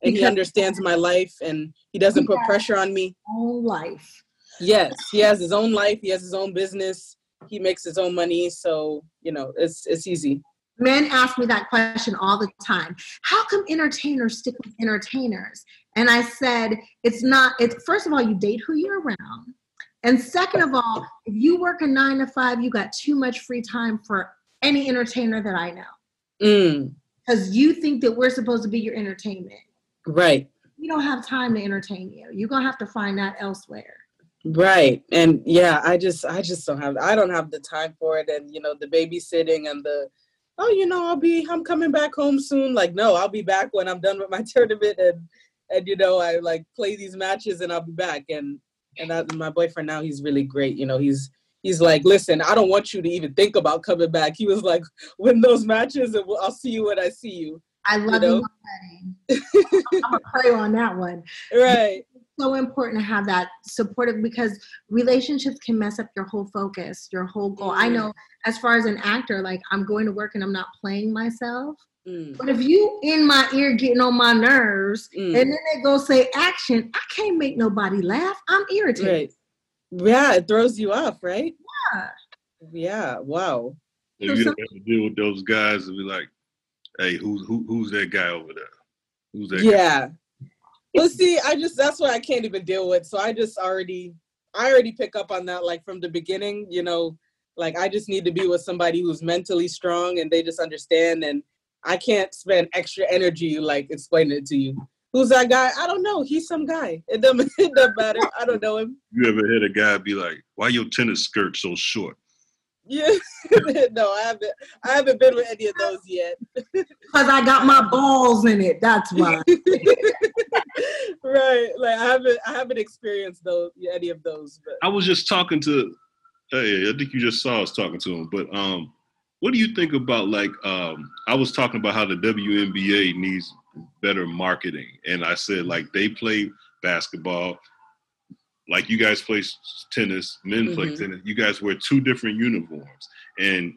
and he understands my life and he doesn't put pressure on me. Own life. Yes, he has his own life. He has his own business. He makes his own money, so you know it's it's easy. Men ask me that question all the time. How come entertainers stick with entertainers? And I said, it's not. It's first of all, you date who you're around, and second of all, if you work a nine to five, you got too much free time for any entertainer that I know. Mm. Because you think that we're supposed to be your entertainment. Right. We don't have time to entertain you. You're gonna have to find that elsewhere. Right. And yeah, I just I just don't have I don't have the time for it and you know the babysitting and the oh you know I'll be I'm coming back home soon like no I'll be back when I'm done with my [laughs] tournament and and you know I like play these matches and I'll be back and and that, my boyfriend now he's really great you know he's he's like listen I don't want you to even think about coming back he was like win those matches and I'll see you when I see you I love you know? you. I'm gonna pray on that one. Right. so important to have that supportive because relationships can mess up your whole focus, your whole goal. I mm. know as far as an actor, like I'm going to work and I'm not playing myself. Mm. But if you in my ear getting on my nerves Mm. and then they go say action, I can't make nobody laugh. I'm irritated. Right. Yeah, it throws you off, right? Yeah. Yeah. Wow. So you don't have to deal with those guys and be like, hey, who's who, who's that guy over there? Who's that? Guy? Yeah. Well, see, I just that's what I can't even deal with. So I just already, I already pick up on that like from the beginning. You know, like I just need to be with somebody who's mentally strong and they just understand. And I can't spend extra energy like explaining it to you. Who's that guy? I don't know. He's some guy. It doesn't, [laughs] it doesn't matter. I don't know him. You ever had a guy be like, why your tennis skirt so short? Yeah. [laughs] no, I haven't. I haven't been with any of those yet. [laughs] Because I got my balls in it. That's why. right. Like I haven't. I haven't experienced those any of those. But I was just talking to, hey, I think you just saw us talking to him, but um, what do you think about like um, I was talking about how the WNBA needs better marketing, and I said like they play basketball, like you guys play tennis, men play Mhm. tennis. You guys wear two different uniforms, and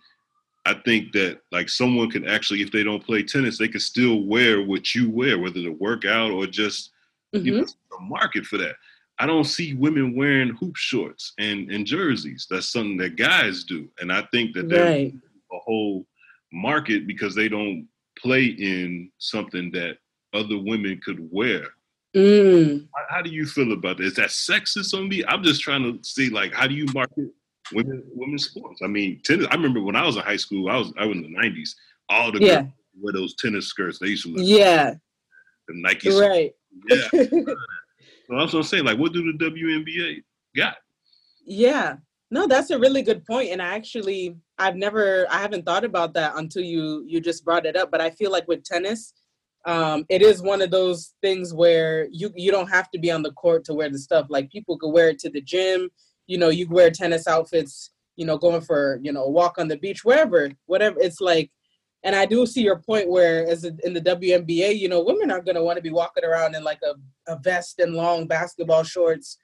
I think that like someone can actually, if they don't play tennis, they can still wear what you wear, whether to work out or just you know, a market for that. I don't see women wearing hoop shorts and, and jerseys. That's something that guys do, and I think that there's Right. A whole market because they don't play in something that other women could wear. Mm. How, how do you feel about that? Is that sexist on me? I'm just trying to see like how do you market women women's sports? I mean, tennis. I remember when I was in high school. I was I was in the '90s. All the Yeah. girls wear those tennis skirts. They used to look Yeah. the Nike. Right. Yeah. [laughs] so that's what I'm saying. Like, what do the WNBA got? Yeah. No, that's a really good point. And I actually I've never I haven't thought about that until you you just brought it up. But I feel like with tennis, um, it is one of those things where you you don't have to be on the court to wear the stuff. Like people could wear it to the gym. You know, you wear tennis outfits, you know, going for, you know, a walk on the beach, wherever, whatever. It's like and I do see your point where as in the WNBA, you know, women are gonna want to be walking around in like a, a vest and long basketball shorts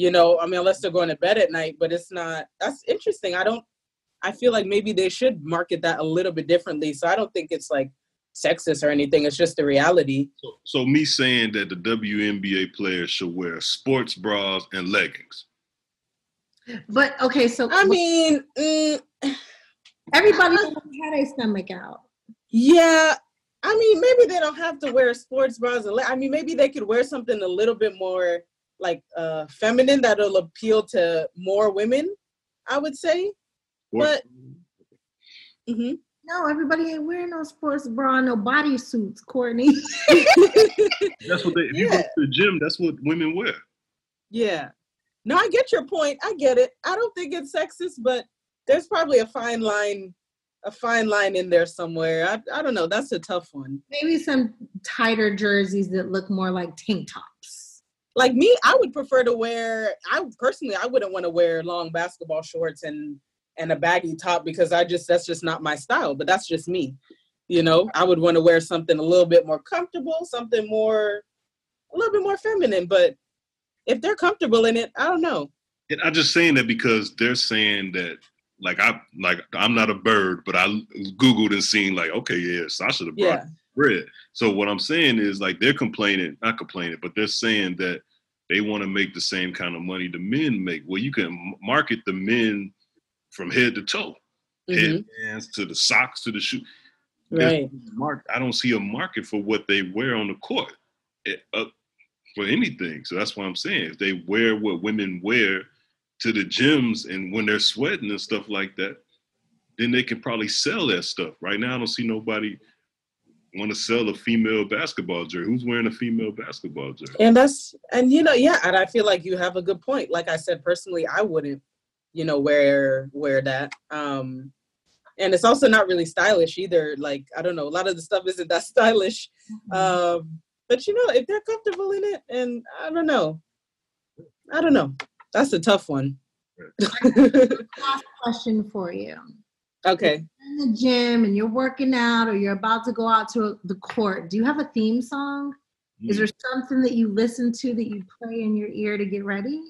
you know i mean unless they're going to bed at night but it's not that's interesting. I don't i feel like maybe they should market that a little bit differently. So i don't think it's like sexist or anything. It's just the reality. So me saying that the WNBA players should wear sports bras and leggings. But okay, so i mean mm, everybody had a stomach out. yeah i mean maybe they don't have to wear sports bras and le- i mean maybe they could wear something a little bit more like uh feminine that'll appeal to more women i would say but mhm. No, everybody ain't wearing no sports bra, no body suits, Courtney. [laughs] That's what they. If you go to the gym, that's what women wear. Yeah. No, I get your point. I get it. I don't think it's sexist, but there's probably a fine line, a fine line in there somewhere. I, I don't know. That's a tough one. Maybe some tighter jerseys that look more like tank tops. Like me, I would prefer to wear. I personally, I wouldn't want to wear long basketball shorts and and a baggy top because I just that's just not my style. But that's just me. You know, I would want to wear something a little bit more comfortable, something more, a little bit more feminine. But if they're comfortable in it, I don't know. And I'm just saying that because they're saying that, like I like I'm not a bird, but I googled and seen like, okay, yeah, Sachia the Yeah. Bread. So what I'm saying is like they're complaining, not complaining, but they're saying that they want to make the same kind of money the men make. Well, you can market the men from head to toe, mm-hmm. headbands to the socks to the shoe. Right. Mark, I don't see a market for what they wear on the court it, uh, for anything. So that's why I'm saying if they wear what women wear to the gyms and when they're sweating and stuff like that, then they can probably sell that stuff. Right now, I don't see nobody want to sell a female basketball jersey. Who's wearing a female basketball jersey? And that's and you know, yeah, and I feel like you have a good point. Like I said, personally, I wouldn't, you know, wear wear that. Um and it's also not really stylish either. Like I don't know, a lot of the stuff isn't that [laughs] stylish. Mm-hmm. Um, but you know, if they're comfortable in it, and I don't know, I don't know. That's a tough one. [laughs] Last question for you. Okay. in the gym and you're working out, or you're about to go out to the court. Do you have a theme song? Mm. Is there something that you listen to that you play in your ear to get ready?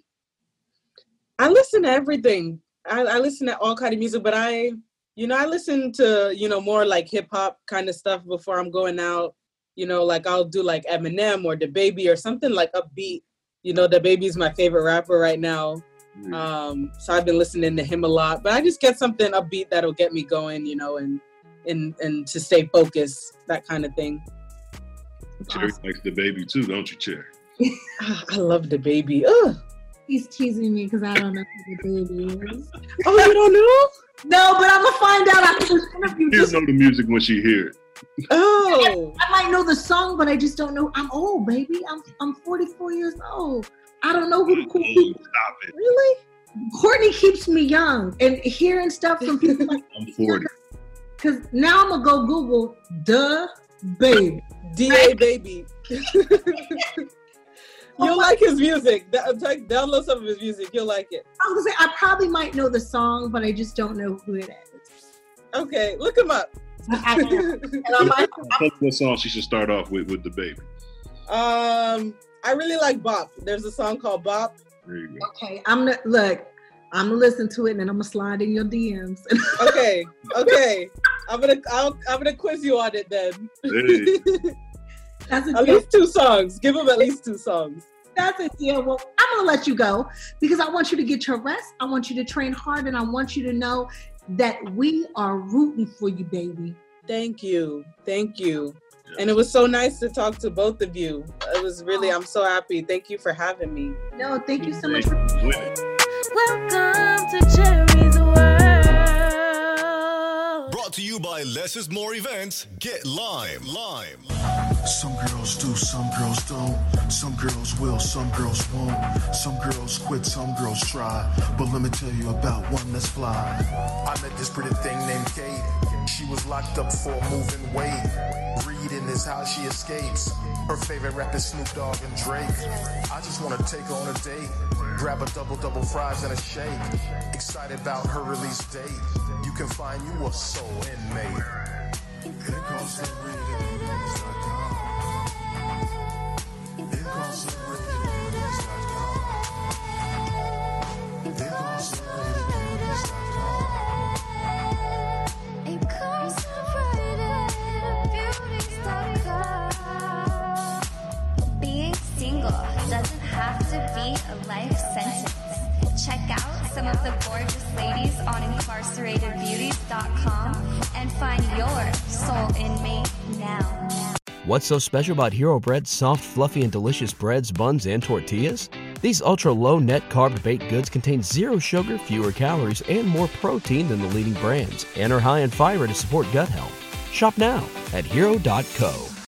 I listen to everything. I, I listen to all kind of music, but I you know, I listen to, you know, more like hip hop kind of stuff before I'm going out. You know, like I'll do like Eminem or DaBaby or something like upbeat. You know, DaBaby's my favorite rapper right now. Mm. Um, so I've been listening to him a lot. But I just get something upbeat that'll get me going, you know, and and and to stay focused, that kind of thing. Cherie awesome. likes DaBaby too, don't you, Cherie? [laughs] I love DaBaby. Ugh. He's teasing me because I don't know who DaBaby is. [laughs] oh, you don't know? No, but I'm gonna find out after this interview. She'll know the music when she hear it. Oh, I, I, might know the song, but I just don't know. I'm old, baby. I'm I'm 44 years old. I don't know who the cool people. Stop it. Really? Courtney keeps me young, and hearing stuff from people like [laughs] I'm 40. Because now I'm gonna go Google the baby, da baby. [laughs] You'll like his music. Download some of his music. You'll like it. I was gonna say I probably might know the song, but I just don't know who it is. Okay, look him up. [laughs] what song she should start off with with DaBaby? Um, I really like Bop. There's a song called Bop. There you go. Okay, I'm gonna look. I'm gonna listen to it and then I'm gonna slide in your DMs. [laughs] okay, okay. I'm gonna I'll, I'm gonna quiz you on it then. Hey. [laughs] That's at least two songs. Give him at least two songs. That's it. Yeah. Well, I'm gonna let you go because I want you to get your rest. I want you to train hard, and I want you to know that we are rooting for you, baby. Thank you. Thank you. And it was so nice to talk to both of you. It was really, I'm so happy. Thank you for having me. No, thank you so much for Welcome to Cherie's Brought to you by Less is More Events. Get Lime. Lime. Some girls do, some girls don't. Some girls will, some girls won't. Some girls quit, some girls try. But let me tell you about one that's fly. I met this pretty thing named Kate. She was locked up for moving weight. Reading is how she escapes. Her favorite rap is Snoop Dogg and Drake. I just wanna take her on a date. Grab a double double fries and a shake. Excited about her release date. You can find you a soul inmate. Being a life sentence. Check out some of the gorgeous ladies on incarceratedbeauties.com and find your soul inmate now. What's so special about Hero Bread's soft, fluffy, and delicious breads, buns, and tortillas? These ultra low net carb baked goods contain zero sugar, fewer calories, and more protein than the leading brands, and are high in fiber to support gut health. Shop now at hero.co.